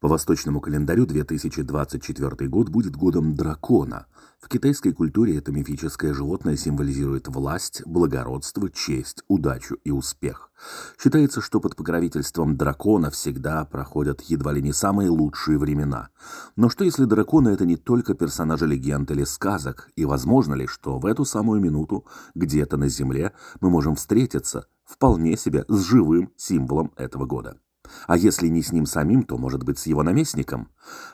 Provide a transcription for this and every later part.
По восточному календарю 2024 год будет годом дракона. В китайской культуре это мифическое животное символизирует власть, благородство, честь, удачу и успех. Считается, что под покровительством дракона всегда проходят едва ли не самые лучшие времена. Но что если драконы это не только персонажи легенд или сказок, и возможно ли, что в эту самую минуту где-то на Земле мы можем встретиться вполне себе с живым символом этого года? А если не с ним самим, то, может быть, с его наместником?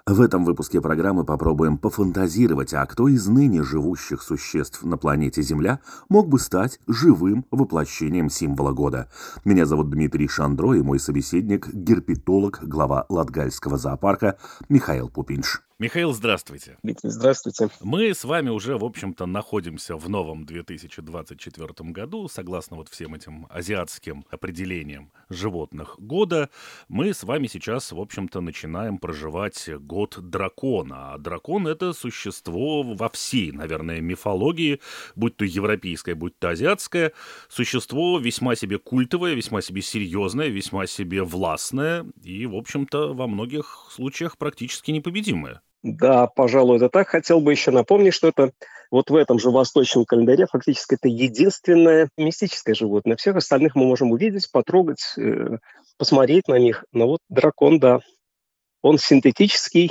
В этом выпуске программы попробуем пофантазировать, а кто из ныне живущих существ на планете Земля мог бы стать живым воплощением символа года. Меня зовут Дмитрий Шандро, и мой собеседник – герпетолог, глава Латгальского зоопарка Михаил Пупинш. Михаил, здравствуйте. Виктор, здравствуйте. Мы с вами уже, в общем-то, находимся в новом 2024 году, согласно вот всем этим азиатским определениям животных года. Мы с вами сейчас, в общем-то, начинаем проживать год дракона. А дракон — это существо во всей, наверное, мифологии, будь то европейское, будь то азиатское, существо весьма себе культовое, весьма себе серьезное, весьма себе властное и, в общем-то, во многих случаях практически непобедимое. Да, пожалуй, это так. Хотел бы еще напомнить, что это вот в этом же восточном календаре фактически это единственное мистическое животное. Всех остальных мы можем увидеть, потрогать, э, посмотреть на них. Но вот дракон, да, он синтетический,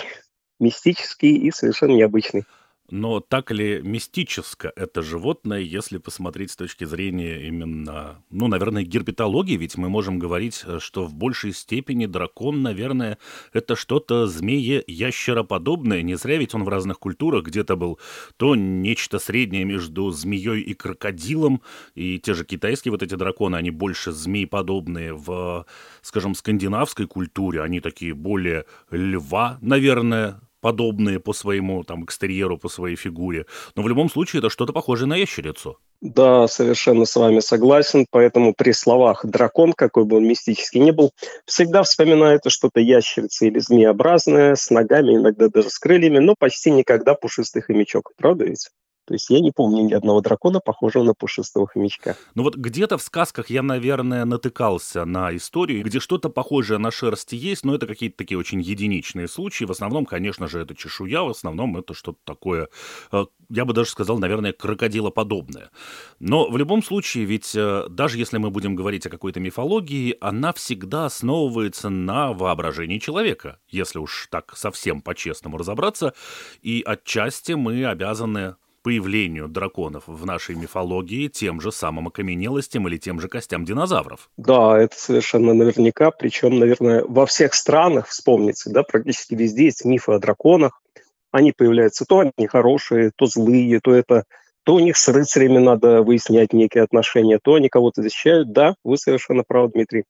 мистический и совершенно необычный. Но так ли мистическое это животное, если посмотреть с точки зрения именно, ну, наверное, герпетологии, ведь мы можем говорить, э, что в большей степени дракон, наверное, это что-то змее-ящероподобное. Не зря ведь он в разных культурах. Где-то был то нечто среднее между змеей и крокодилом, и те же китайские вот эти драконы, они больше змей-подобные в, скажем, скандинавской культуре, они такие более льва, наверное, подобные по своему там экстерьеру, по своей фигуре. Но в любом случае это что-то похожее на ящерицу. Да, совершенно с вами согласен. Поэтому при словах «дракон», какой бы он мистический ни был, всегда вспоминает что-то ящерица или змеобразное, с ногами, иногда даже с крыльями, но почти никогда пушистый хомячок. Правда ведь? То есть я не помню ни одного дракона, похожего на пушистого хомячка. Ну вот где-то в сказках я, наверное, натыкался на историю, где что-то похожее на шерсть есть, но это какие-то такие очень единичные случаи. В основном, конечно же, это чешуя, в основном это что-то такое, э, я бы даже сказал, наверное, крокодилоподобное. Но в любом случае, ведь э, даже если мы будем говорить о какой-то мифологии, она всегда основывается на воображении человека, если уж так совсем по-честному разобраться. И отчасти мы обязаны появлению драконов в нашей мифологии тем же самым окаменелостям или тем же костям динозавров. Да, это совершенно наверняка, причем, наверное, во всех странах, вспомните, да, практически везде есть мифы о драконах. Они появляются то они хорошие, то злые, то это то у них с рыцарями надо выяснять некие отношения, то они кого-то защищают. Да, вы совершенно правы, Дмитрий.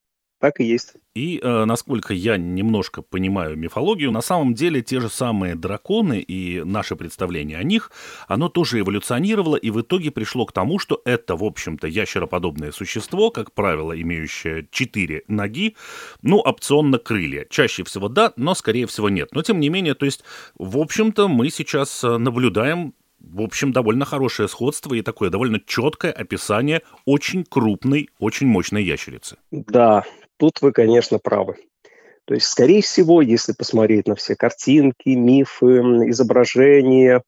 Так и есть. И, э, насколько я немножко понимаю мифологию, на самом деле те же самые драконы и наше представление о них, оно тоже эволюционировало и в итоге пришло к тому, что это, в общем-то, ящероподобное существо, как правило, имеющее четыре ноги, ну, опционно крылья. Чаще всего да, но скорее всего нет. Но тем не менее, то есть, в общем-то, мы сейчас э, наблюдаем в общем, довольно хорошее сходство и такое довольно четкое описание очень крупной, очень мощной ящерицы. Да, Тут вы, конечно, правы. То есть, скорее всего, если посмотреть на все картинки, мифы, изображения,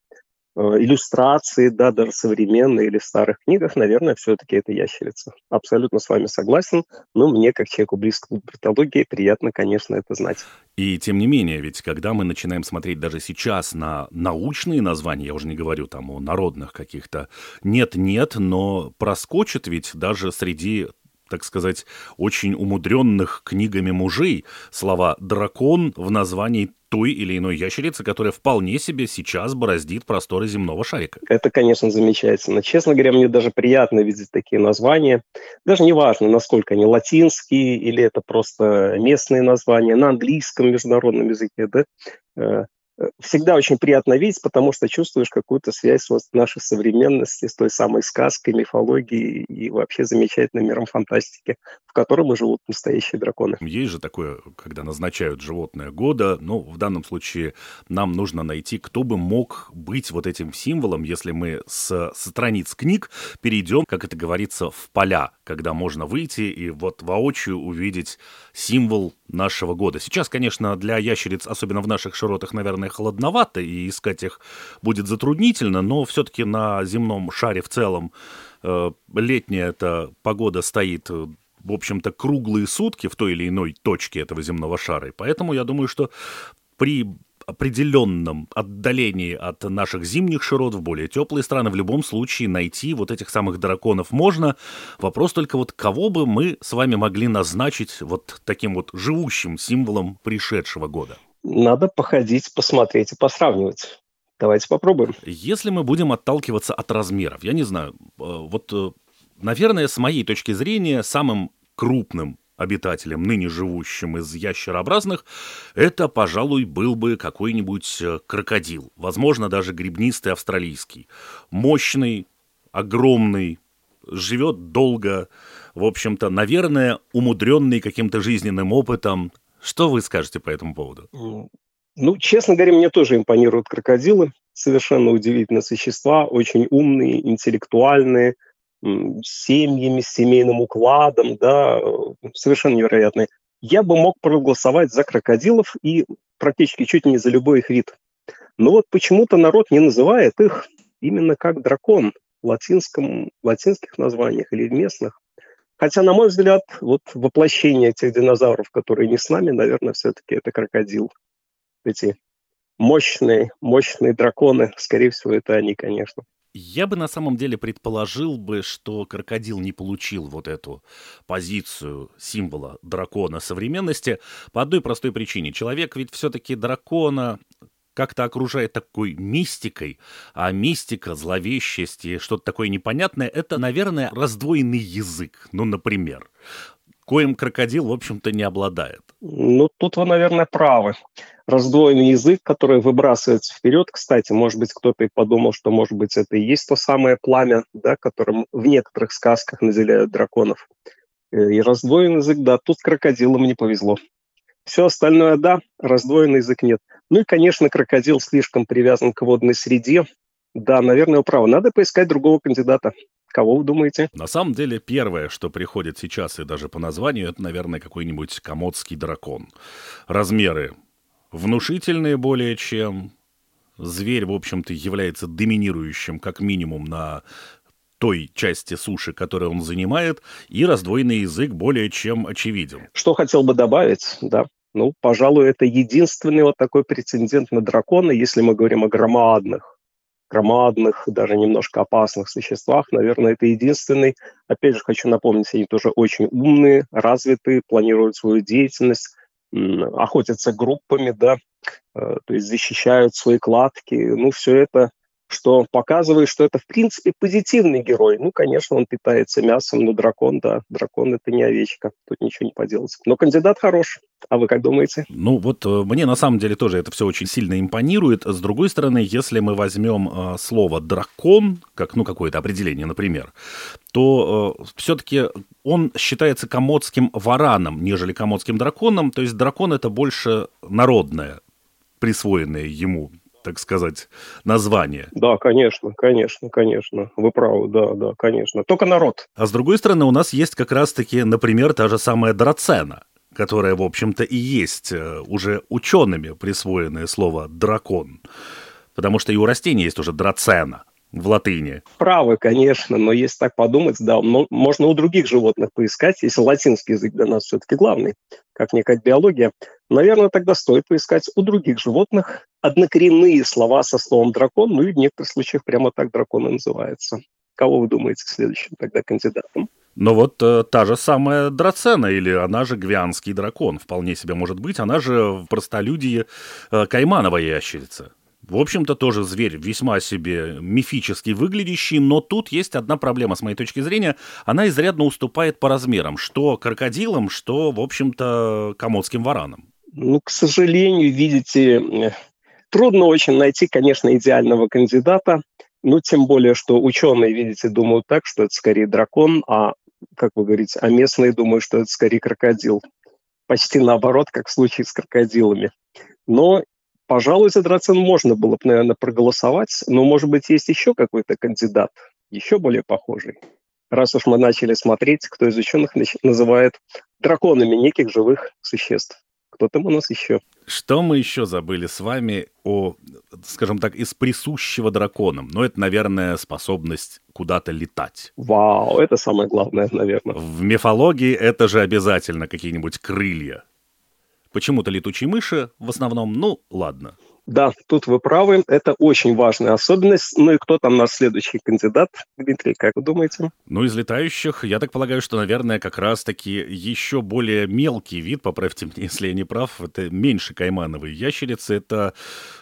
э, иллюстрации, да, даже современные или в старых книгах, наверное, все-таки это ящерица. Абсолютно с вами согласен, но мне, как человеку близкому к бритологии, приятно, конечно, это знать. И тем не менее, ведь когда мы начинаем смотреть даже сейчас на научные названия, я уже не говорю там о народных каких-то, нет-нет, но проскочит ведь даже среди так сказать, очень умудренных книгами мужей слова «дракон» в названии той или иной ящерицы, которая вполне себе сейчас бороздит просторы земного шарика. Это, конечно, замечательно. Честно говоря, мне даже приятно видеть такие названия. Даже не важно, насколько они латинские или это просто местные названия на английском международном языке. Да? Э, всегда очень приятно видеть, потому что чувствуешь какую-то связь вот нашей современности с той самой сказкой, мифологией и вообще замечательным миром фантастики, в котором и живут настоящие драконы. Есть же такое, когда назначают животное года, но в данном случае нам нужно найти, кто бы мог быть вот этим символом, если мы с, с страниц книг перейдем, как это говорится, в поля, когда можно выйти и вот воочию увидеть символ нашего года. Сейчас, конечно, для ящериц, особенно в наших широтах, наверное, холодновато, и искать их будет затруднительно, но все-таки на земном шаре в целом э, летняя эта погода стоит в общем-то, круглые сутки в той или иной точке этого земного шара. И поэтому я думаю, что при определенном отдалении от наших зимних широт в более теплые страны, в любом случае найти вот этих самых драконов можно. Вопрос только вот кого бы мы с вами могли назначить вот таким вот живущим символом пришедшего года? Надо походить, посмотреть и посравнивать. Давайте попробуем. Если мы будем отталкиваться от размеров, я не знаю, э, вот, э, наверное, с моей точки зрения, самым крупным обитателем, ныне живущим из ящерообразных, это, пожалуй, был бы какой-нибудь э, крокодил, возможно, даже грибнистый австралийский. Мощный, огромный, живет долго, в общем-то, наверное, умудренный каким-то жизненным опытом. Что вы скажете по этому поводу? Ну, честно говоря, мне тоже импонируют крокодилы. Совершенно удивительные существа, очень умные, интеллектуальные – семьями, с семейным укладом, да, совершенно невероятные. Я бы мог проголосовать за крокодилов и практически чуть не за любой их вид. Но вот почему-то народ не называет их именно как дракон в латинском, латинских названиях или в местных. Хотя, на мой взгляд, вот воплощение тех динозавров, которые не с нами, наверное, все-таки это крокодил. Эти мощные, мощные драконы, скорее всего, это они, конечно. Я бы на самом деле предположил бы, что крокодил не получил вот эту позицию символа дракона современности по одной простой причине. Человек ведь все-таки дракона как-то окружает такой мистикой, а мистика, зловещесть и что-то такое непонятное, это, наверное, раздвоенный язык, ну, например коим крокодил, в общем-то, не обладает. Ну, тут вы, наверное, правы. Раздвоенный язык, который выбрасывается вперед. Кстати, может быть, кто-то и подумал, что, может быть, это и есть то самое пламя, да, которым в некоторых сказках наделяют драконов. Э, и раздвоенный язык, да, тут крокодилам не повезло. Все остальное, да, раздвоенный язык нет. Ну и, конечно, крокодил слишком привязан к водной среде. Да, наверное, право. Надо поискать другого кандидата. Кого вы думаете? На самом деле, первое, что приходит сейчас, и даже по названию, это, наверное, какой-нибудь комодский дракон. Размеры внушительные более чем. Зверь, в общем-то, является доминирующим, как минимум, на той части суши, которую он занимает, и раздвоенный язык более чем очевиден. Что хотел бы добавить, да, ну, пожалуй, это единственный вот такой прецедент на дракона, если мы говорим о громадных громадных, даже немножко опасных существах. Наверное, это единственный. Опять же, хочу напомнить, они тоже очень умные, развитые, планируют свою деятельность, охотятся группами, да, э, то есть защищают свои кладки. Ну, все это что показывает, что это, в принципе, позитивный герой. Ну, конечно, он питается мясом, но дракон, да, дракон – это не овечка, тут ничего не поделать. Но кандидат хороший. А вы как думаете? Ну, вот э, мне на самом деле тоже это все очень сильно импонирует. С другой стороны, если мы возьмем э, слово «дракон», как, ну, какое-то определение, например, то э, все-таки он считается комодским вараном, нежели комодским драконом. То есть дракон – это больше народное, присвоенное ему так сказать, название. Да, конечно, конечно, конечно. Вы правы, да, да, конечно. Только народ. А с другой стороны, у нас есть как раз-таки, например, та же самая драцена, которая, в общем-то, и есть э, уже учеными присвоенное слово «дракон». Потому что и у растений есть уже драцена в латыни. Правы, конечно, но если так подумать, да, можно у других животных поискать, если латинский язык для нас все-таки главный, как некая биология. Наверное, тогда стоит поискать у других животных однокоренные слова со словом дракон, ну и в некоторых случаях прямо так дракон и называется. Кого вы думаете следующим тогда кандидатом? Но вот э, та же самая драцена, или она же гвианский дракон, вполне себе может быть, она же в простолюдии э, каймановая ящерица. В общем-то, тоже зверь весьма себе мифически выглядящий, но тут есть одна проблема, с моей точки зрения. Она изрядно уступает по размерам, что крокодилам, что, в общем-то, комодским варанам. Ну, к сожалению, видите, трудно очень найти, конечно, идеального кандидата. Ну, тем более, что ученые, видите, думают так, что это скорее дракон, а, как вы говорите, а местные думают, что это скорее крокодил. Почти наоборот, как в случае с крокодилами. Но Пожалуй, за драцен можно было бы, наверное, проголосовать, но, может быть, есть еще какой-то кандидат, еще более похожий. Раз уж мы начали смотреть, кто из ученых называет драконами неких живых существ. Кто там у нас еще? Что мы еще забыли с вами о, скажем так, из присущего драконам? Ну, это, наверное, способность куда-то летать. Вау, это самое главное, наверное. В мифологии это же обязательно какие-нибудь крылья. Почему-то летучие мыши в основном, ну ладно. Да, тут вы правы. Это очень важная особенность. Ну и кто там наш следующий кандидат, Дмитрий, как вы думаете? Ну, из летающих, я так полагаю, что, наверное, как раз-таки еще более мелкий вид, поправьте меня, если я не прав, это меньше каймановые ящерицы, это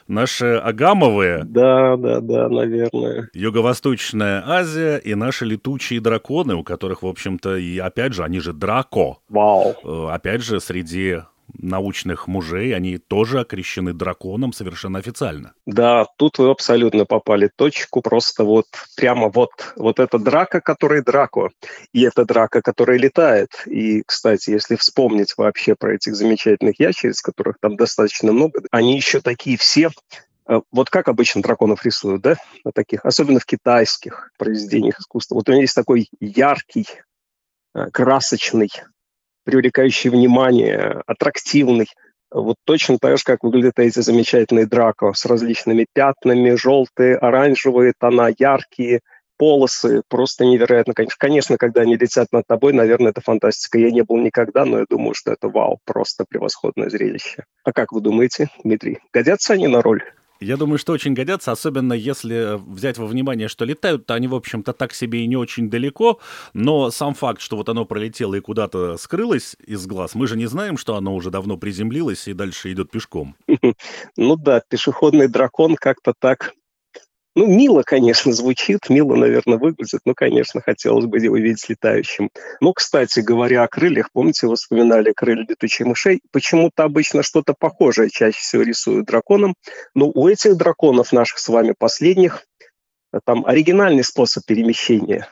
наши агамовые. Да, да, да, наверное. Юго-Восточная Азия и наши летучие драконы, у которых, в общем-то, и опять же, они же драко. Вау. Э, опять же, среди научных мужей, они тоже окрещены драконом совершенно официально. Да, тут вы абсолютно попали точку, просто вот прямо вот, вот эта драка, которая драко, и эта драка, которая летает. И, кстати, если вспомнить вообще про этих замечательных ящериц, которых там достаточно много, они еще такие все э, вот как обычно драконов рисуют, да, на таких, особенно в китайских произведениях искусства. Вот у меня есть такой яркий, э, красочный привлекающий внимание, аттрактивный. Вот точно так же, как выглядят эти замечательные драко с различными пятнами, желтые, оранжевые тона, яркие полосы, просто невероятно. Конечно, когда они летят над тобой, наверное, это фантастика. Я не был никогда, но я думаю, что это вау, просто превосходное зрелище. А как вы думаете, Дмитрий, годятся они на роль? Я думаю, что очень годятся, особенно если взять во внимание, что летают-то они, в общем-то, так себе и не очень далеко, но сам факт, что вот оно пролетело и куда-то скрылось из глаз, мы же не знаем, что оно уже давно приземлилось и дальше идет пешком. Ну да, пешеходный дракон как-то так ну, мило, конечно, звучит, мило, наверное, выглядит, но, конечно, хотелось бы его видеть летающим. Но, кстати говоря о крыльях, помните, вы вспоминали крылья летучих мышей, почему-то обычно что-то похожее чаще всего рисуют драконом, но у этих драконов, наших с вами последних, там оригинальный способ перемещения.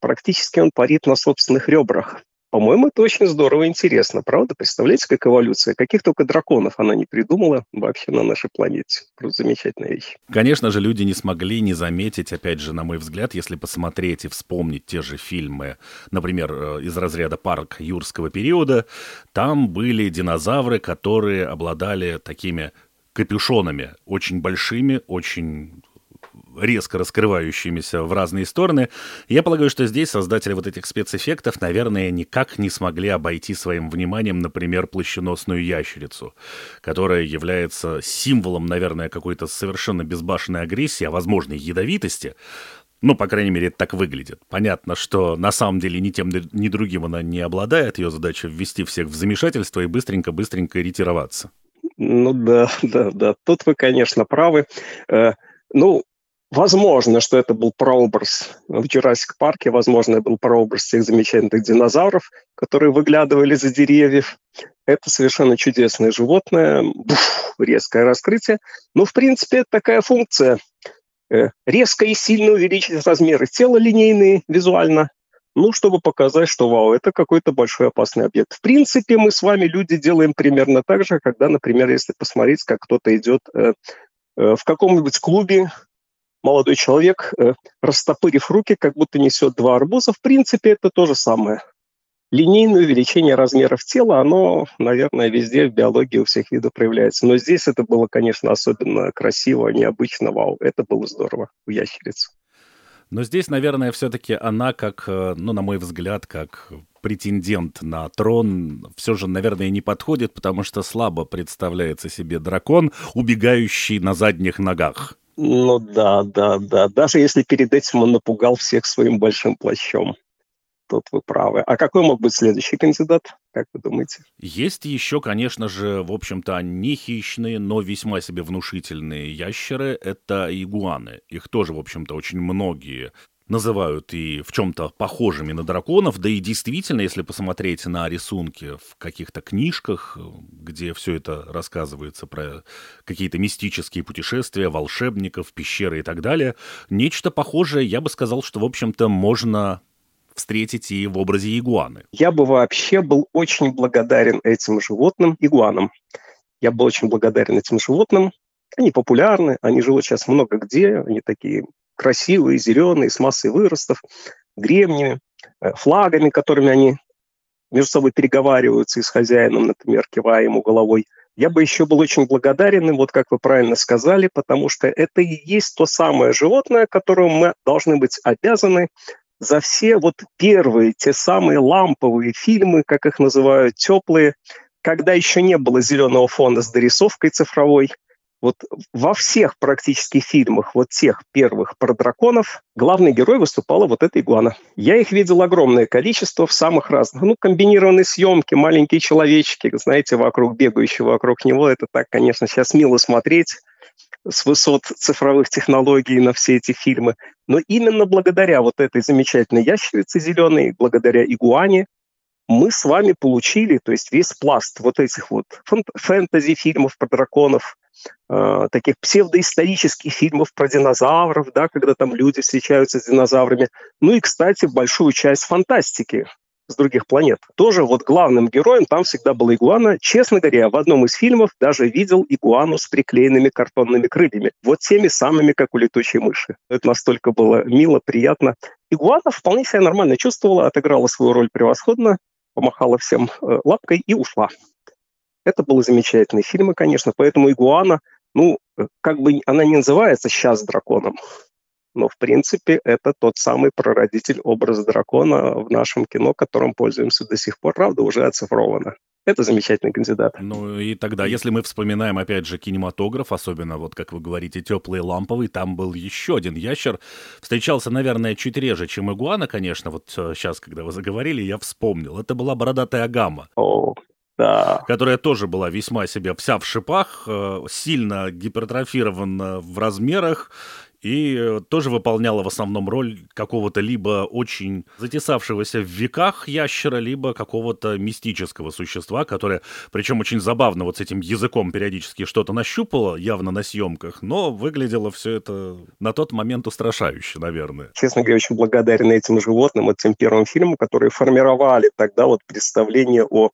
Практически он парит на собственных ребрах. По-моему, это очень здорово и интересно, правда? Представляете, как эволюция? Каких только драконов она не придумала вообще на нашей планете. Просто замечательная вещь. Конечно же, люди не смогли не заметить, опять же, на мой взгляд, если посмотреть и вспомнить те же фильмы, например, э, из разряда «Парк юрского периода», там были динозавры, которые обладали такими капюшонами, очень большими, очень резко раскрывающимися в разные стороны. Я полагаю, что здесь создатели вот этих спецэффектов, наверное, никак не смогли обойти своим вниманием, например, плащеносную ящерицу, которая является символом, наверное, какой-то совершенно безбашенной агрессии, а, возможно, ядовитости. Ну, по крайней мере, это так выглядит. Понятно, что на самом деле ни тем, ни другим она не обладает. Ее задача ввести всех в замешательство и быстренько-быстренько ретироваться. Ну да, да, да. Тут вы, конечно, правы. Э, ну, Возможно, что это был прообраз в Джурасик парке, возможно, это был прообраз тех замечательных динозавров, которые выглядывали за деревьев. Это совершенно чудесное животное, буф, резкое раскрытие. Но, в принципе, это такая функция. Э, резко и сильно увеличить размеры тела линейные визуально, ну, чтобы показать, что, вау, это какой-то большой опасный объект. В принципе, мы с вами, люди, делаем примерно так же, когда, например, если посмотреть, как кто-то идет э, э, в каком-нибудь клубе, молодой человек, э, растопырив руки, как будто несет два арбуза. В принципе, это то же самое. Линейное увеличение размеров тела, оно, наверное, везде в биологии у всех видов проявляется. Но здесь это было, конечно, особенно красиво, необычно, вау. Это было здорово у ящериц. Но здесь, наверное, все-таки она, как, э, ну, на мой взгляд, как претендент на трон, все же, наверное, не подходит, потому что слабо представляется себе дракон, убегающий на задних ногах. Ну да, да, да. Даже если перед этим он напугал всех своим большим плащом. тут вы правы. А какой мог быть следующий кандидат, как вы думаете? Есть еще, конечно же, в общем-то, не хищные, но весьма себе внушительные ящеры — это игуаны. Их тоже, в общем-то, очень многие называют и в чем-то похожими на драконов, да и действительно, если посмотреть на рисунки в каких-то книжках, где все это рассказывается про какие-то мистические путешествия, волшебников, пещеры и так далее, нечто похожее, я бы сказал, что, в общем-то, можно встретить и в образе игуаны. Я бы вообще был очень благодарен этим животным, игуанам. Я был очень благодарен этим животным. Они популярны, они живут сейчас много где, они такие красивые, зеленые, с массой выростов, гребнями, э, флагами, которыми они между собой переговариваются и с хозяином, например, кивая ему головой. Я бы еще был очень благодарен им, вот как вы правильно сказали, потому что это и есть то самое животное, которому мы должны быть обязаны за все вот первые, те самые ламповые фильмы, как их называют, теплые, когда еще не было зеленого фона с дорисовкой цифровой, вот во всех практически фильмах, вот тех первых про драконов, главный герой выступала вот эта игуана. Я их видел огромное количество в самых разных. Ну, комбинированные съемки, маленькие человечки, знаете, вокруг, бегающие вокруг него. Это так, конечно, сейчас мило смотреть с высот цифровых технологий на все эти фильмы. Но именно благодаря вот этой замечательной ящерице зеленой, благодаря игуане, мы с вами получили, то есть весь пласт вот этих вот фэнтези-фильмов про драконов, э, таких псевдоисторических фильмов про динозавров, да, когда там люди встречаются с динозаврами. Ну и, кстати, большую часть фантастики с других планет. Тоже вот главным героем там всегда была игуана. Честно говоря, в одном из фильмов даже видел игуану с приклеенными картонными крыльями. Вот теми самыми, как у летучей мыши. Это настолько было мило, приятно. Игуана вполне себя нормально чувствовала, отыграла свою роль превосходно помахала всем э, лапкой и ушла. Это были замечательные фильмы, конечно, поэтому «Игуана», ну, э, как бы она не называется сейчас драконом, но, в принципе, это тот самый прародитель образа дракона в нашем кино, которым пользуемся до сих пор, правда, уже оцифровано. Это замечательный кандидат. Ну и тогда, если мы вспоминаем, опять же, кинематограф, особенно, вот как вы говорите, теплый ламповый, там был еще один ящер. Встречался, наверное, чуть реже, чем игуана, конечно. Вот сейчас, э, когда вы заговорили, я вспомнил. Это была бородатая агама. О, да. Которая тоже была весьма себе вся в шипах, э, сильно гипертрофирована в размерах, и э, тоже выполняла в основном роль какого-то либо очень затесавшегося в веках ящера, либо какого-то мистического существа, которое, причем очень забавно вот с этим языком периодически что-то нащупало, явно на съемках, но выглядело все это на тот момент устрашающе, наверное. Честно говоря, очень благодарен этим животным, этим первым фильмам, которые формировали тогда вот представление о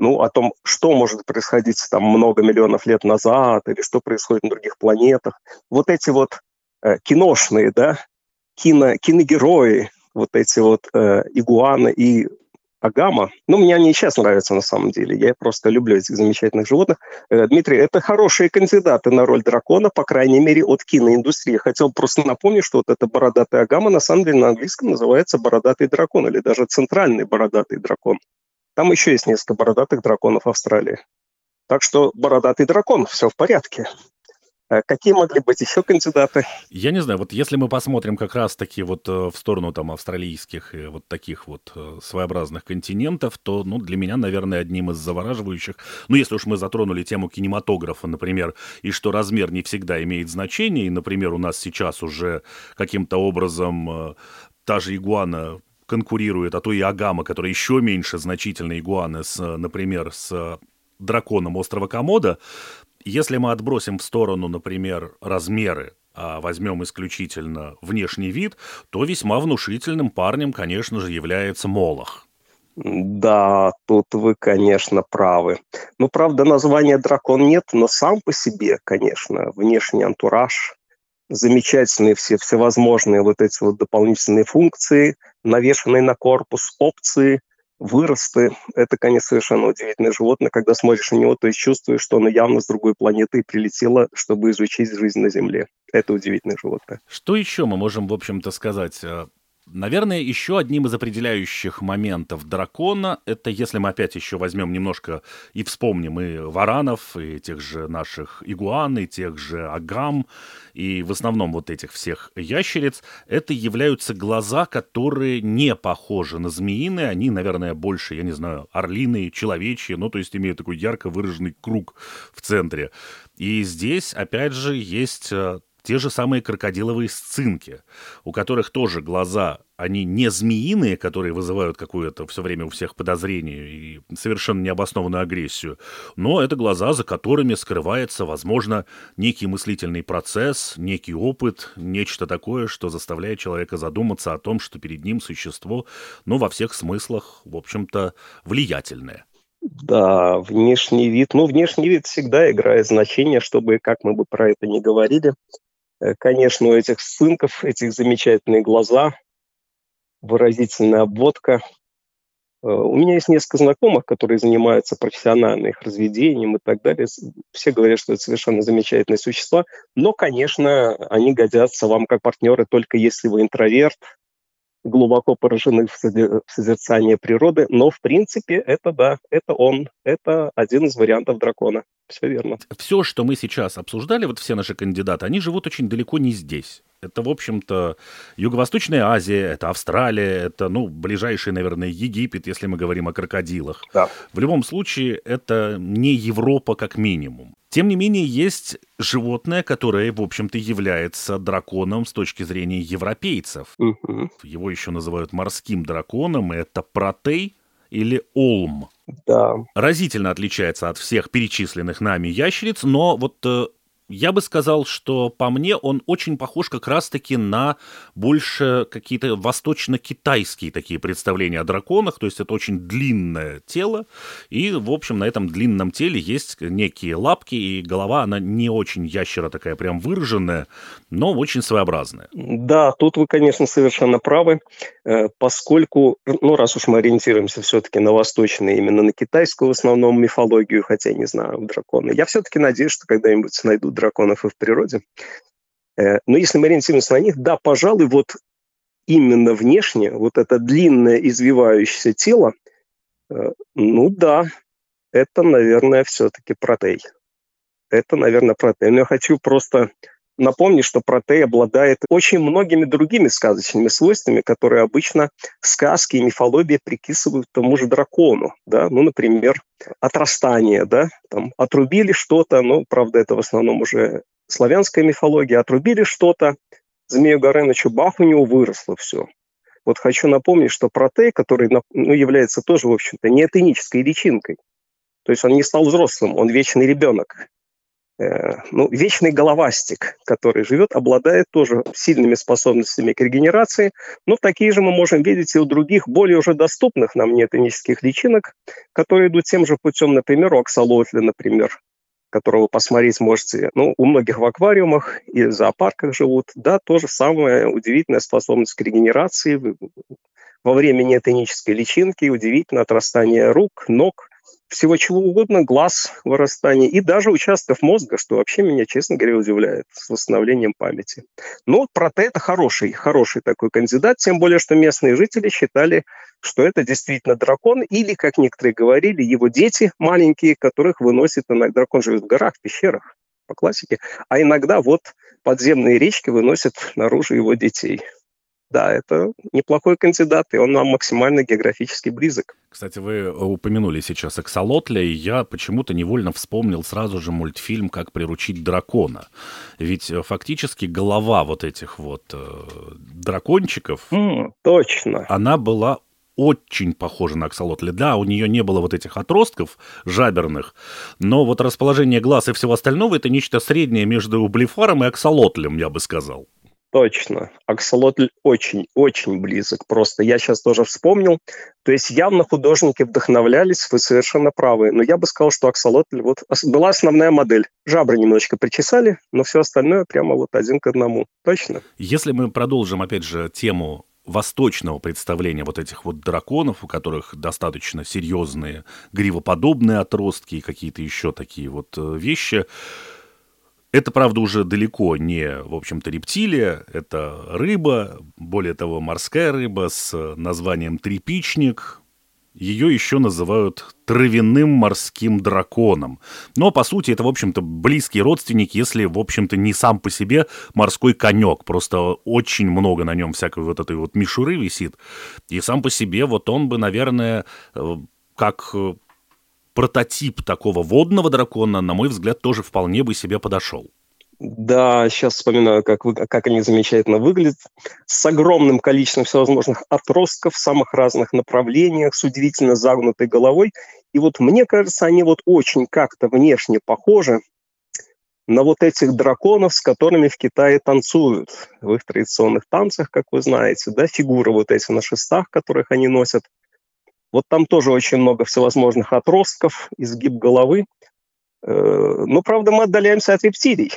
ну, о том, что может происходить там много миллионов лет назад или что происходит на других планетах. Вот эти вот Э, киношные, да, кино, киногерои, вот эти вот э, игуаны и агама. Ну, мне они и сейчас нравятся на самом деле. Я просто люблю этих замечательных животных. Э, Дмитрий, это хорошие кандидаты на роль дракона, по крайней мере, от киноиндустрии. Хотел просто напомнить, что вот эта бородатая агама на самом деле на английском называется бородатый дракон или даже центральный бородатый дракон. Там еще есть несколько бородатых драконов Австралии. Так что бородатый дракон, все в порядке. Э, какие могли быть еще кандидаты? Я не знаю, вот если мы посмотрим как раз-таки вот э, в сторону там австралийских и вот таких вот э, своеобразных континентов, то, ну, для меня, наверное, одним из завораживающих, ну, если уж мы затронули тему кинематографа, например, и что размер не всегда имеет значение, и, например, у нас сейчас уже каким-то образом та же игуана конкурирует, а то и агама, которая еще меньше значительной игуаны, с, например, с драконом острова Комода, если мы отбросим в сторону, например, размеры, а возьмем исключительно внешний вид, то весьма внушительным парнем, конечно же, является Молох. Да, тут вы, конечно, правы. Ну, правда, названия дракон нет, но сам по себе, конечно, внешний антураж, замечательные все всевозможные вот эти вот дополнительные функции, навешанные на корпус опции, выросты. Это, конечно, совершенно удивительное животное. Когда смотришь на него, то есть чувствуешь, что оно явно с другой планеты прилетело, чтобы изучить жизнь на Земле. Это удивительное животное. Что еще мы можем, в общем-то, сказать? Наверное, еще одним из определяющих моментов дракона, это если мы опять еще возьмем немножко и вспомним и варанов, и тех же наших игуан, и тех же агам, и в основном вот этих всех ящериц, это являются глаза, которые не похожи на змеиные, они, наверное, больше, я не знаю, орлиные, человечьи, ну, то есть имеют такой ярко выраженный круг в центре. И здесь, опять же, есть э, те же самые крокодиловые сцинки, у которых тоже глаза, они не змеиные, которые вызывают какое-то все время у всех подозрение и совершенно необоснованную агрессию, но это глаза, за которыми скрывается, возможно, некий мыслительный процесс, некий опыт, нечто такое, что заставляет человека задуматься о том, что перед ним существо, ну, во всех смыслах, в общем-то, влиятельное. Да, внешний вид. Ну, внешний вид всегда играет значение, чтобы, как мы бы про это не говорили, конечно, у этих сынков, этих замечательные глаза, выразительная обводка. Э, у меня есть несколько знакомых, которые занимаются профессионально их разведением и так далее. Все говорят, что это совершенно замечательные существа. Но, конечно, они годятся вам как партнеры только если вы интроверт, глубоко поражены в созерцании природы, но в принципе это да, это он, это один из вариантов дракона. Все верно. Все, что мы сейчас обсуждали, вот все наши кандидаты, они живут очень далеко не здесь. Это, в общем-то, Юго-Восточная Азия, это Австралия, это, ну, ближайший, наверное, Египет, если мы говорим о крокодилах. Да. В любом случае, это не Европа как минимум. Тем не менее, есть животное, которое, в общем-то, является драконом с точки зрения европейцев. Угу. Его еще называют морским драконом, и это протей или олм. Да. Разительно отличается от всех перечисленных нами ящериц, но вот э, я бы сказал, что по мне он очень похож как раз-таки на больше какие-то восточно-китайские такие представления о драконах, то есть это очень длинное тело, и, в общем, на этом длинном теле есть некие лапки, и голова, она не очень ящера такая прям выраженная, но очень своеобразная. Да, тут вы, конечно, совершенно правы, э, поскольку, ну, раз уж мы ориентируемся все-таки на восточную, именно на китайскую в основном мифологию, хотя не знаю, драконы, я все-таки надеюсь, что когда-нибудь найду драконов и в природе. Э, но если мы ориентируемся на них, да, пожалуй, вот именно внешне, вот это длинное извивающееся тело, э, ну да, это, наверное, все-таки протей. Это, наверное, протей. Но я хочу просто напомнить, что протей обладает очень многими другими сказочными свойствами, которые обычно сказки и мифология приписывают тому же дракону. Да? Ну, например, отрастание, да? Там, отрубили что-то, ну, правда, это в основном уже славянская мифология, отрубили что-то, Змею Горынычу бах, у него выросло все. Вот хочу напомнить, что протей, который ну, является тоже, в общем-то, не этнической личинкой, то есть он не стал взрослым, он вечный ребенок. Э, ну, вечный головастик, который живет, обладает тоже сильными способностями к регенерации, но такие же мы можем видеть и у других, более уже доступных нам неотонических личинок, которые идут тем же путем, например, у аксолотля, например, которого посмотреть можете, ну, у многих в аквариумах и в зоопарках живут, да, тоже самая удивительная способность к регенерации во время неотонической личинки, удивительно отрастание рук, ног, всего чего угодно, глаз вырастание и даже участков мозга, что вообще меня, честно говоря, удивляет с восстановлением памяти. Но проте это хороший, хороший такой кандидат, тем более, что местные жители считали, что это действительно дракон, или, как некоторые говорили, его дети маленькие, которых выносит иногда, дракон живет в горах, в пещерах, по классике, а иногда вот подземные речки выносят наружу его детей да, это неплохой кандидат, и он нам максимально географически близок. Кстати, вы упомянули сейчас Эксолотля, и я почему-то невольно вспомнил сразу же мультфильм «Как приручить дракона». Ведь э, фактически голова вот этих вот э, дракончиков... Mm, точно. Она была очень похожа на аксолотли. Да, у нее не было вот этих отростков жаберных, но вот расположение глаз и всего остального это нечто среднее между блефаром и аксолотлем, я бы сказал. Точно. Аксолотль очень-очень близок. Просто я сейчас тоже вспомнил. То есть явно художники вдохновлялись, вы совершенно правы. Но я бы сказал, что аксолотль вот была основная модель. Жабры немножечко причесали, но все остальное прямо вот один к одному. Точно. Если мы продолжим, опять же, тему восточного представления вот этих вот драконов, у которых достаточно серьезные гривоподобные отростки и какие-то еще такие вот э, вещи, Это, правда, уже далеко не, в общем-то, рептилия, это рыба, более того, морская рыба с названием трепичник. Ее еще называют травяным морским драконом. Но, по сути, это, в общем-то, близкий родственник, если, в общем-то, не сам по себе морской конек. Просто очень много на нем всякой вот этой вот мишуры висит. И сам по себе вот он бы, наверное, э, как э, прототип такого водного дракона, на мой взгляд, тоже вполне бы себе подошел. Да, сейчас вспоминаю, как, вы, как они замечательно выглядят. С огромным количеством всевозможных отростков в самых разных направлениях, с удивительно загнутой головой. И вот мне кажется, они вот очень как-то внешне похожи на вот этих драконов, с которыми в Китае танцуют в их традиционных танцах, как вы знаете, да, фигуры вот эти на шестах, которых они носят. Вот там тоже очень много всевозможных отростков, изгиб головы. Э, но, правда, мы отдаляемся от рептилий.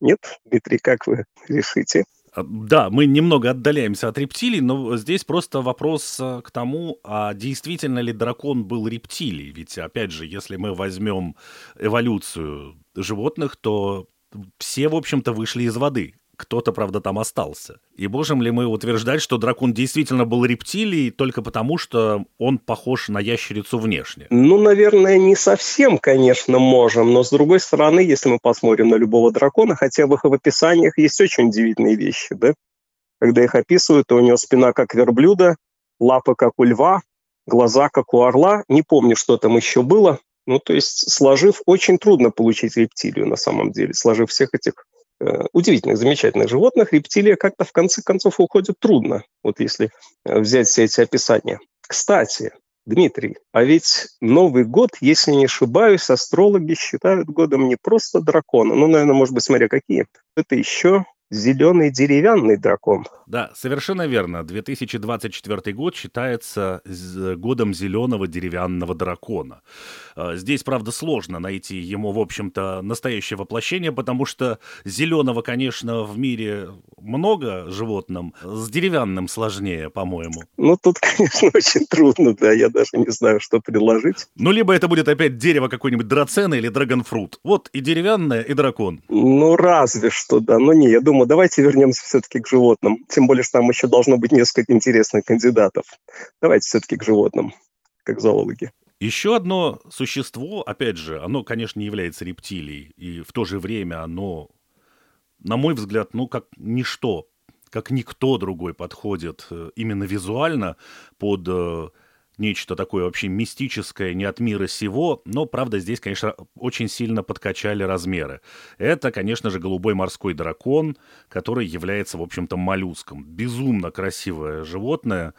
Нет, Дмитрий, как вы решите? А, да, мы немного отдаляемся от рептилий, но здесь просто вопрос э, к тому, а действительно ли дракон был рептилией? Ведь, опять же, если мы возьмем эволюцию животных, то все, в общем-то, вышли из воды. Кто-то, правда, там остался. И можем ли мы утверждать, что дракон действительно был рептилией только потому, что он похож на ящерицу внешне? Ну, наверное, не совсем, конечно, можем. Но, с другой стороны, если мы посмотрим на любого дракона, хотя бы в описаниях есть очень удивительные вещи, да? Когда их описывают, то у него спина как верблюда, лапы как у льва, глаза как у орла. Не помню, что там еще было. Ну, то есть, сложив, очень трудно получить рептилию на самом деле, сложив всех этих удивительных, замечательных животных, рептилия как-то в конце концов уходит трудно, вот если э, взять все эти описания. Кстати, Дмитрий, а ведь Новый год, если не ошибаюсь, астрологи считают годом не просто дракона, ну, наверное, может быть, смотря какие, это еще зеленый деревянный дракон. Да, совершенно верно. 2024 год считается годом зеленого деревянного дракона. А, здесь, правда, сложно найти ему, в общем-то, настоящее воплощение, потому что зеленого, конечно, в мире много животным, с деревянным сложнее, по-моему. Ну, тут, конечно, очень трудно, да, я даже не знаю, что предложить. Ну, либо это будет опять дерево какой-нибудь драцена или драгонфрут. Вот и деревянное, и дракон. Ну, разве что, да. Но не, я думаю, поэтому давайте вернемся все-таки к животным. Тем более, что там еще должно быть несколько интересных кандидатов. Давайте все-таки к животным, как зоологи. Еще одно существо, опять же, оно, конечно, не является рептилией, и в то же время оно, на мой взгляд, ну, как ничто, как никто другой подходит э, именно визуально под э, нечто такое вообще мистическое, не от мира сего, но, правда, здесь, конечно, очень сильно подкачали размеры. Это, конечно же, голубой морской дракон, который является, в общем-то, моллюском. Безумно красивое животное,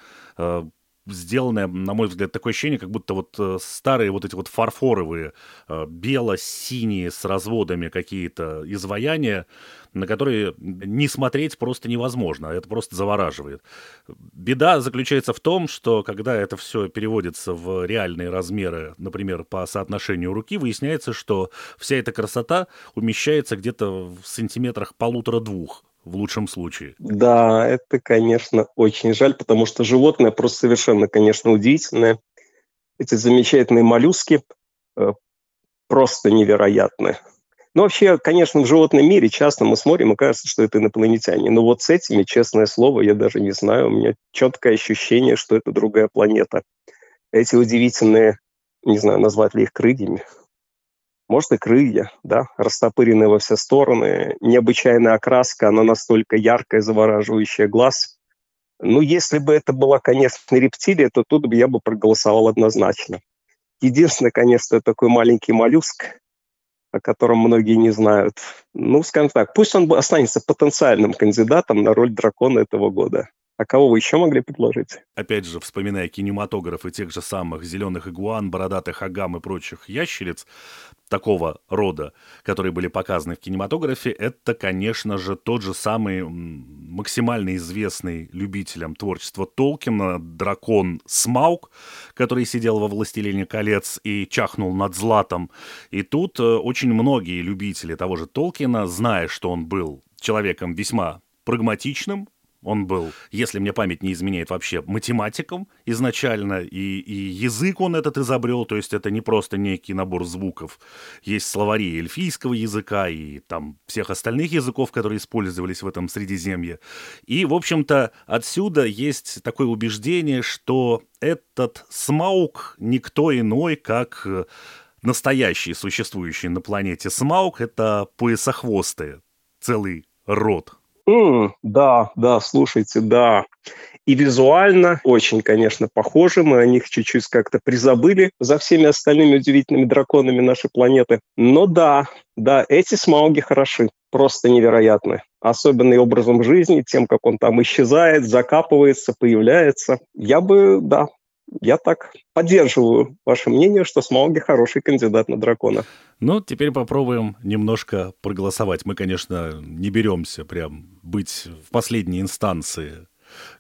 сделанное, на мой взгляд, такое ощущение, как будто вот э, старые вот эти вот фарфоровые, э, бело-синие с разводами какие-то изваяния, на которые не смотреть просто невозможно, это просто завораживает. Беда заключается в том, что когда это все переводится в реальные размеры, например, по соотношению руки, выясняется, что вся эта красота умещается где-то в сантиметрах полутора-двух в лучшем случае. Да, это, конечно, очень жаль, потому что животное просто совершенно, конечно, удивительное. Эти замечательные моллюски э, просто невероятны. Ну, вообще, конечно, в животном мире часто мы смотрим и кажется, что это инопланетяне. Но вот с этими, честное слово, я даже не знаю, у меня четкое ощущение, что это другая планета. Эти удивительные, не знаю, назвать ли их крыльями, может и крылья, да, растопыренные во все стороны, необычайная окраска, она настолько яркая, завораживающая глаз. Ну, если бы это была, конечно, рептилия, то тут бы я бы проголосовал однозначно. Единственное, конечно, такой маленький моллюск, о котором многие не знают. Ну, скажем так, пусть он останется потенциальным кандидатом на роль дракона этого года. А кого вы еще могли предложить? Опять же, вспоминая кинематографы тех же самых зеленых игуан, бородатых агам и прочих ящериц такого рода, которые были показаны в кинематографе, это, конечно же, тот же самый максимально известный любителям творчества Толкина дракон Смаук, который сидел во «Властелине колец» и чахнул над златом. И тут э, очень многие любители того же Толкина, зная, что он был человеком весьма прагматичным, Он был, если мне память не изменяет, вообще математиком изначально, и, и язык он этот изобрел, то есть это не просто некий набор звуков. Есть словари эльфийского языка и там всех остальных языков, которые использовались в этом Средиземье. И, в общем-то, отсюда есть такое убеждение, что этот Смаук никто иной, как настоящий существующий на планете Смаук, это поясохвостые, целый род Mm, да, да, слушайте, да. И визуально очень, конечно, похожи. Мы о них чуть-чуть как-то призабыли за всеми остальными удивительными драконами нашей планеты. Но да, да, эти смауги хороши, просто невероятны. Особенно и образом жизни, тем, как он там исчезает, закапывается, появляется. Я бы, да, я так поддерживаю ваше мнение, что Смауги хороший кандидат на дракона. Ну, теперь попробуем немножко проголосовать. Мы, конечно, не беремся прям быть в последней инстанции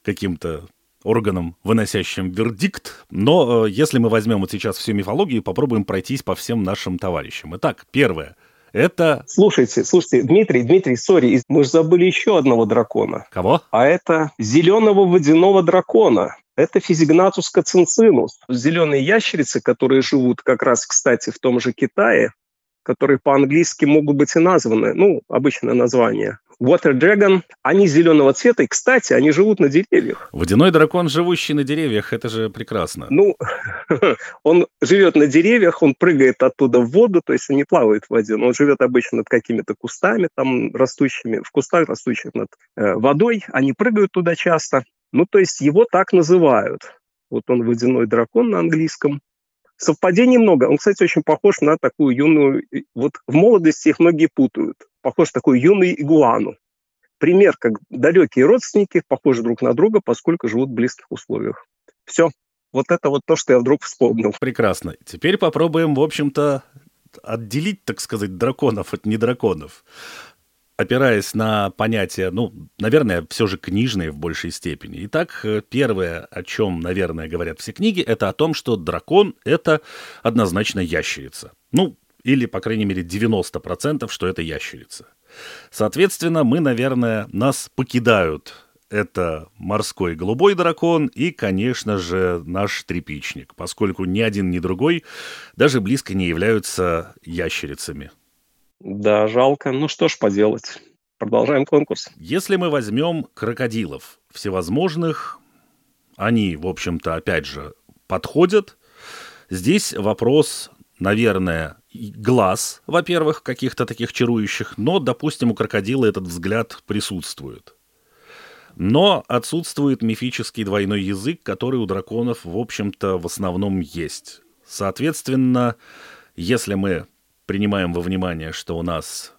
каким-то органом, выносящим вердикт. Но э, если мы возьмем вот сейчас всю мифологию и попробуем пройтись по всем нашим товарищам. Итак, первое. Это... Слушайте, слушайте, Дмитрий, Дмитрий, сори, мы же забыли еще одного дракона. Кого? А это зеленого водяного дракона. Это физигнатус кацинцинус. Зеленые ящерицы, которые живут как раз, кстати, в том же Китае, которые по-английски могут быть и названы, ну, обычное название. Water Dragon, они зеленого цвета, и, кстати, они живут на деревьях. Водяной дракон, живущий на деревьях, это же прекрасно. Ну, он живет на деревьях, он прыгает оттуда в воду, то есть он не плавает в воде, но он живет обычно над какими-то кустами, там растущими, в кустах, растущих над э, водой, они прыгают туда часто. Ну, то есть его так называют. Вот он водяной дракон на английском. Совпадений много. Он, кстати, очень похож на такую юную... Вот в молодости их многие путают. Похож на такую юную игуану. Пример, как далекие родственники похожи друг на друга, поскольку живут в близких условиях. Все. Вот это вот то, что я вдруг вспомнил. Прекрасно. Теперь попробуем, в общем-то, отделить, так сказать, драконов от недраконов опираясь на понятия, ну, наверное, все же книжные в большей степени. Итак, э, первое, о чем, наверное, говорят все книги, это о том, что дракон — это однозначно ящерица. Ну, или, по крайней мере, 90%, что это ящерица. Соответственно, мы, наверное, нас покидают это морской голубой дракон и, конечно же, наш трепичник, поскольку ни один, ни другой даже близко не являются ящерицами. Да, жалко. Ну что ж поделать. Продолжаем конкурс. Если мы возьмем крокодилов всевозможных, они, в общем-то, опять же, подходят. Здесь вопрос, наверное, глаз, во-первых, каких-то таких чарующих, но, допустим, у крокодила этот взгляд присутствует. Но отсутствует мифический двойной язык, который у драконов, в общем-то, в основном есть. Соответственно, если мы принимаем во внимание, что у нас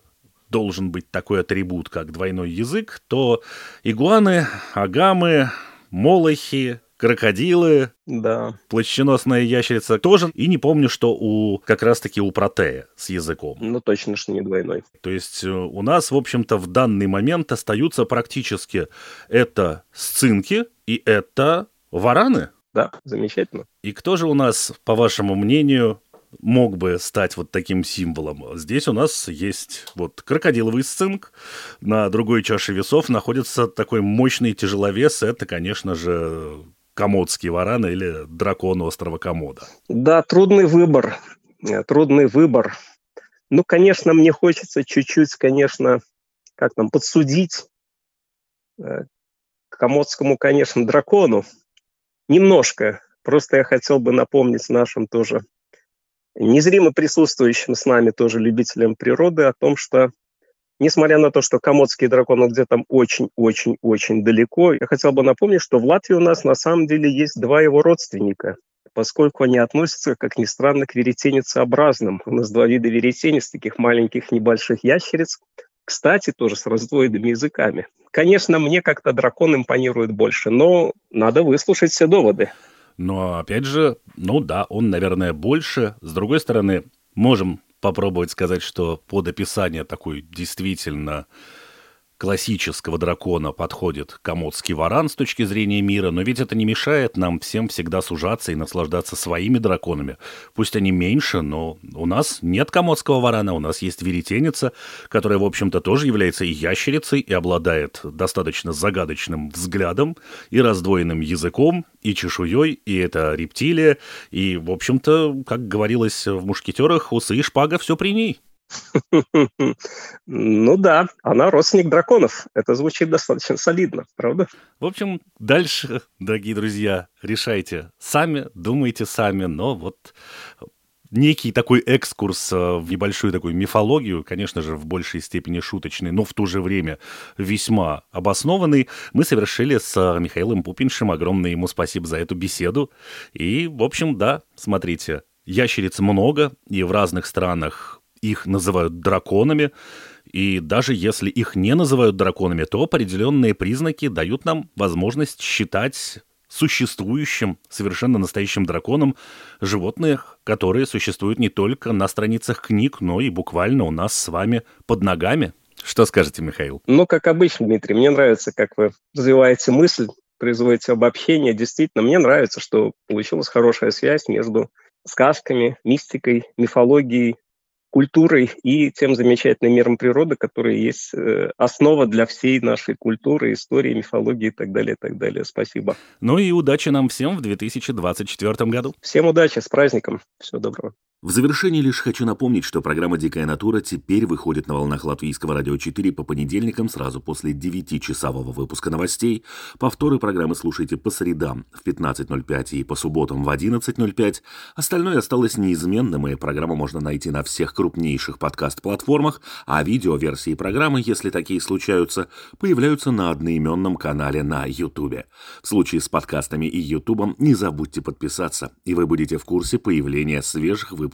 должен быть такой атрибут, как двойной язык, то игуаны, агамы, молохи, крокодилы, да. плащеносная ящерица тоже. И не помню, что у как раз-таки у протея с языком. Ну, точно, что не двойной. То есть э, у нас, в общем-то, в данный момент остаются практически это сцинки и это вараны. Да, замечательно. И кто же у нас, по вашему мнению, мог бы стать вот таким символом. Здесь у нас есть вот крокодиловый сцинк, на другой чаше весов находится такой мощный тяжеловес, это, конечно же, комодский варан или дракон острова Комода. Да, трудный выбор, э, трудный выбор. Ну, конечно, мне хочется чуть-чуть, конечно, как там, подсудить э, комодскому, конечно, дракону. Немножко. Просто я хотел бы напомнить нашим тоже незримо присутствующим с нами тоже любителям природы о том, что Несмотря на то, что комодские драконы где-то очень-очень-очень далеко, я хотел бы напомнить, что в Латвии у нас на самом деле есть два его родственника, поскольку они относятся, как ни странно, к веретеницеобразным. У нас два вида веретениц, таких маленьких небольших ящериц, кстати, тоже с раздвоенными языками. Конечно, мне как-то дракон импонирует больше, но надо выслушать все доводы. Но, опять же, ну да, он, наверное, больше. С другой стороны, можем попробовать сказать, что под описание такой действительно классического дракона подходит комодский варан с точки зрения мира, но ведь это не мешает нам всем всегда сужаться и наслаждаться своими драконами. Пусть они меньше, но у нас нет комодского варана, у нас есть веретеница, которая, в общем-то, тоже является и ящерицей, и обладает достаточно загадочным взглядом, и раздвоенным языком, и чешуей, и это рептилия, и, в общем-то, как говорилось в «Мушкетерах», усы и шпага все при ней. Ну да, она родственник драконов. Это звучит достаточно солидно, правда? В общем, дальше, дорогие друзья, решайте сами, думайте сами, но вот некий такой экскурс э, в небольшую такую мифологию, конечно же, в большей степени шуточный, но в то же время весьма обоснованный, мы совершили с э, Михаилом Пупиншем. Огромное ему спасибо за эту беседу. И, в общем, да, смотрите, ящериц много, и в разных странах их называют драконами, и даже если их не называют драконами, то определенные признаки дают нам возможность считать существующим, совершенно настоящим драконом животных, которые существуют не только на страницах книг, но и буквально у нас с вами под ногами. Что скажете, Михаил? Ну, как обычно, Дмитрий, мне нравится, как вы развиваете мысль, производите обобщение. Действительно, мне нравится, что получилась хорошая связь между сказками, мистикой, мифологией, культурой и тем замечательным миром природы, который есть э, основа для всей нашей культуры, истории, мифологии и так далее, и так далее. Спасибо. Ну и удачи нам всем в 2024 году. Всем удачи, с праздником. Всего доброго. В завершении лишь хочу напомнить, что программа «Дикая натура» теперь выходит на волнах Латвийского радио 4 по понедельникам сразу после 9-часового выпуска новостей. Повторы программы слушайте по средам в 15.05 и по субботам в 11.05. Остальное осталось неизменным, и программу можно найти на всех крупнейших подкаст-платформах, а видеоверсии программы, если такие случаются, появляются на одноименном канале на YouTube. В случае с подкастами и YouTube не забудьте подписаться, и вы будете в курсе появления свежих выпусков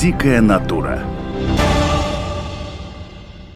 «Дикая натура»